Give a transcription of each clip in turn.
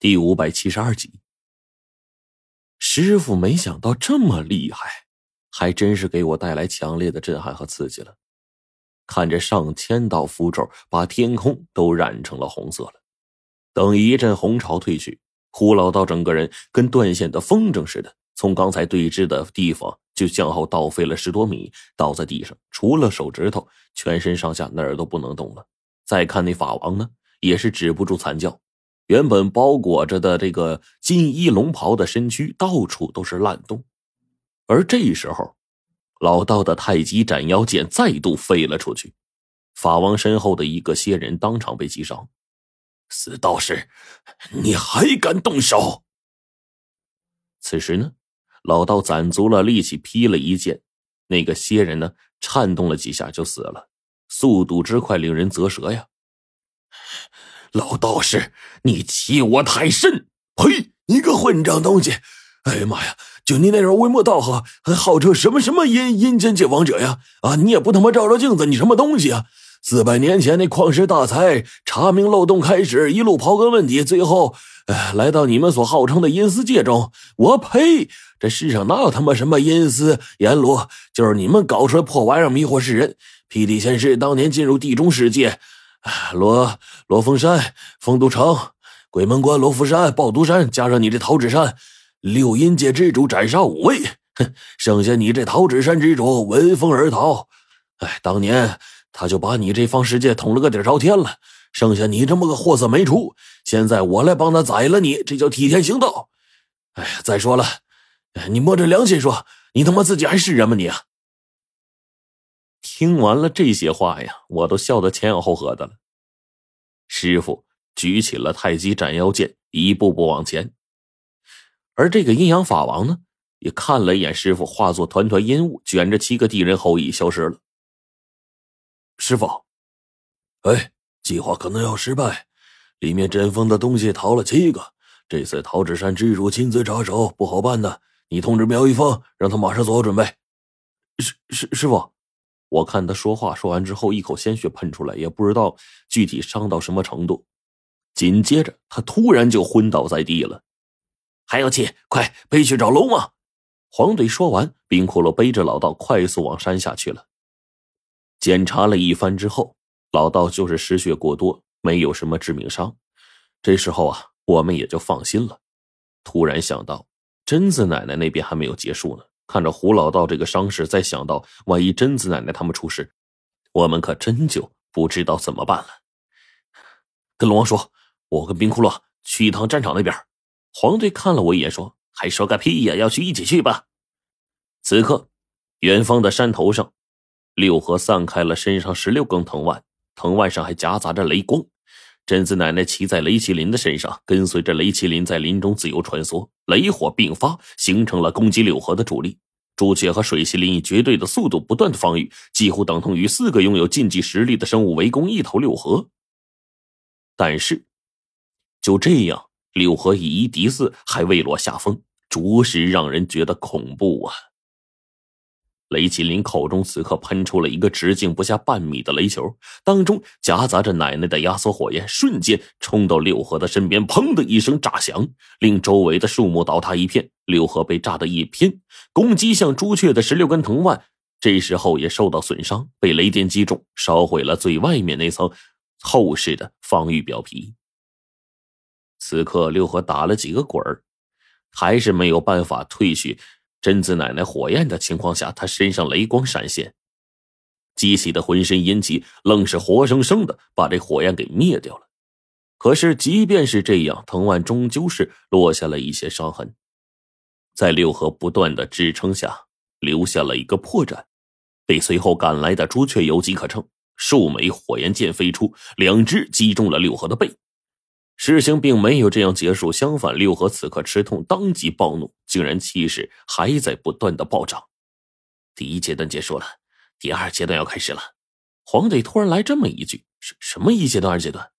第五百七十二集，师傅没想到这么厉害，还真是给我带来强烈的震撼和刺激了。看着上千道符咒把天空都染成了红色了，等一阵红潮退去，胡老道整个人跟断线的风筝似的，从刚才对峙的地方就向后倒飞了十多米，倒在地上，除了手指头，全身上下哪儿都不能动了。再看那法王呢，也是止不住惨叫。原本包裹着的这个金衣龙袍的身躯到处都是烂洞，而这时候，老道的太极斩妖剑再度飞了出去，法王身后的一个仙人当场被击伤。死道士，你还敢动手？此时呢，老道攒足了力气劈了一剑，那个仙人呢颤动了几下就死了，速度之快令人啧舌呀。老道士，你欺我太甚！呸！你个混账东西！哎呀妈呀！就你那种微末道行，还号称什么什么阴阴间界王者呀？啊，你也不他妈照照镜子，你什么东西啊？四百年前那旷世大才查明漏洞开始，一路刨根问底，最后，哎，来到你们所号称的阴司界中。我呸！这世上哪有他妈什么阴司阎罗？就是你们搞出来破玩意儿迷惑世人。霹雳仙师当年进入地中世界。罗罗峰山、丰都城、鬼门关、罗浮山、爆毒山，加上你这桃纸山，六阴界之主斩杀五位，哼，剩下你这桃纸山之主闻风而逃。哎，当年他就把你这方世界捅了个底朝天了，剩下你这么个货色没出。现在我来帮他宰了你，这叫替天行道。哎呀，再说了，你摸着良心说，你他妈自己还是人吗你？听完了这些话呀，我都笑得前仰后合的了。师傅举起了太极斩妖剑，一步步往前。而这个阴阳法王呢，也看了一眼师傅，化作团团阴雾，卷着七个地人后裔消失了。师傅，哎，计划可能要失败，里面阵风的东西逃了七个。这次桃纸山之主亲自插手，不好办的。你通知苗一峰，让他马上做好准备。师师师傅。我看他说话，说完之后一口鲜血喷出来，也不知道具体伤到什么程度。紧接着，他突然就昏倒在地了。还要气？快背去找龙王！黄队说完，冰骷髅背着老道快速往山下去了。检查了一番之后，老道就是失血过多，没有什么致命伤。这时候啊，我们也就放心了。突然想到，贞子奶奶那边还没有结束呢。看着胡老道这个伤势，再想到万一贞子奶奶他们出事，我们可真就不知道怎么办了。跟龙王说，我跟冰骷髅去一趟战场那边。黄队看了我一眼，说：“还说个屁呀！要去一起去吧。”此刻，远方的山头上，六合散开了身上十六根藤蔓，藤蔓上还夹杂着雷光。贞子奶奶骑在雷麒麟的身上，跟随着雷麒麟在林中自由穿梭，雷火并发，形成了攻击六合的主力。朱雀和水麒麟以绝对的速度不断的防御，几乎等同于四个拥有禁忌实力的生物围攻一头六合。但是，就这样，六合以一敌四，还未落下风，着实让人觉得恐怖啊！雷麒麟口中此刻喷出了一个直径不下半米的雷球，当中夹杂着奶奶的压缩火焰，瞬间冲到六合的身边，砰的一声炸响，令周围的树木倒塌一片。六合被炸得一偏，攻击向朱雀的十六根藤蔓，这时候也受到损伤，被雷电击中，烧毁了最外面那层厚实的防御表皮。此刻六合打了几个滚儿，还是没有办法退去。贞子奶奶火焰的情况下，他身上雷光闪现，激起的浑身阴气愣是活生生的把这火焰给灭掉了。可是，即便是这样，藤蔓终究是落下了一些伤痕，在六合不断的支撑下，留下了一个破绽，被随后赶来的朱雀有机可乘，数枚火焰剑飞出，两只击中了六合的背。事情并没有这样结束，相反，六合此刻吃痛，当即暴怒，竟然气势还在不断的暴涨。第一阶段结束了，第二阶段要开始了。黄队突然来这么一句：“什什么一阶段、二阶段？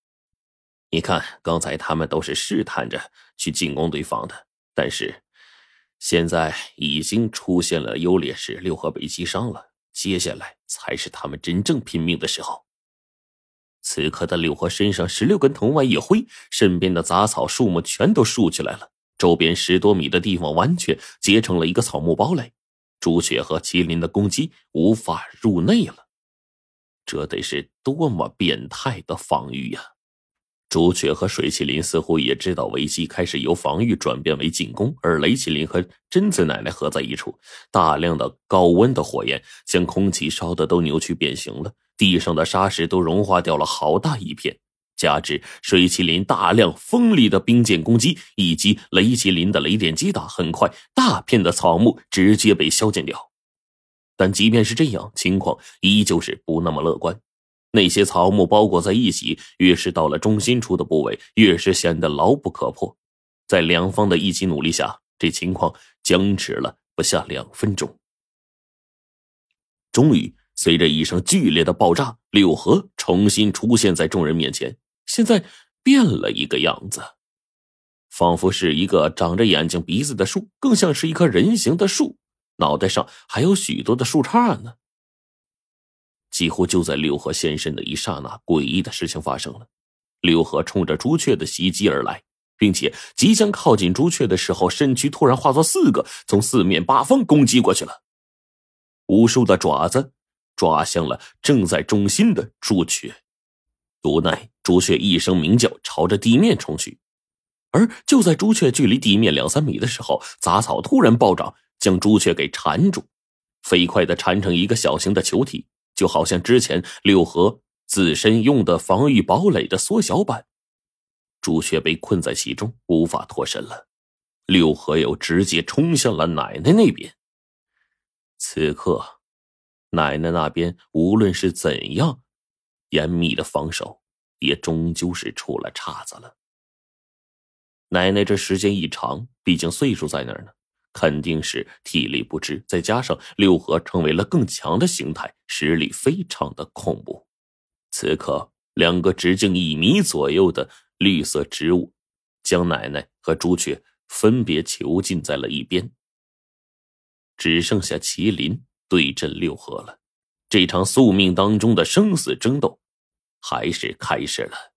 你看，刚才他们都是试探着去进攻对方的，但是现在已经出现了优劣势，六合被击伤了，接下来才是他们真正拼命的时候。”此刻的六合身上十六根藤蔓一挥，身边的杂草树木全都竖起来了，周边十多米的地方完全结成了一个草木堡垒，朱雀和麒麟的攻击无法入内了。这得是多么变态的防御呀！朱雀和水麒麟似乎也知道危机，开始由防御转变为进攻。而雷麒麟和贞子奶奶合在一处，大量的高温的火焰将空气烧的都扭曲变形了，地上的沙石都融化掉了好大一片。加之水麒麟大量锋利的冰剑攻击，以及雷麒麟的雷电击打，很快大片的草木直接被消减掉。但即便是这样，情况依旧是不那么乐观。那些草木包裹在一起，越是到了中心处的部位，越是显得牢不可破。在两方的一起努力下，这情况僵持了不下两分钟。终于，随着一声剧烈的爆炸，柳河重新出现在众人面前。现在变了一个样子，仿佛是一个长着眼睛鼻子的树，更像是一棵人形的树，脑袋上还有许多的树杈呢。几乎就在六合现身的一刹那，诡异的事情发生了。六合冲着朱雀的袭击而来，并且即将靠近朱雀的时候，身躯突然化作四个，从四面八方攻击过去了。无数的爪子抓向了正在中心的朱雀。无奈，朱雀一声鸣叫，朝着地面冲去。而就在朱雀距离地面两三米的时候，杂草突然暴涨，将朱雀给缠住，飞快的缠成一个小型的球体。就好像之前六合自身用的防御堡垒的缩小版，朱雀被困在其中，无法脱身了。六合又直接冲向了奶奶那边。此刻，奶奶那边无论是怎样严密的防守，也终究是出了岔子了。奶奶这时间一长，毕竟岁数在那儿呢。肯定是体力不支，再加上六合成为了更强的形态，实力非常的恐怖。此刻，两个直径一米左右的绿色植物，将奶奶和朱雀分别囚禁在了一边。只剩下麒麟对阵六合了，这场宿命当中的生死争斗，还是开始了。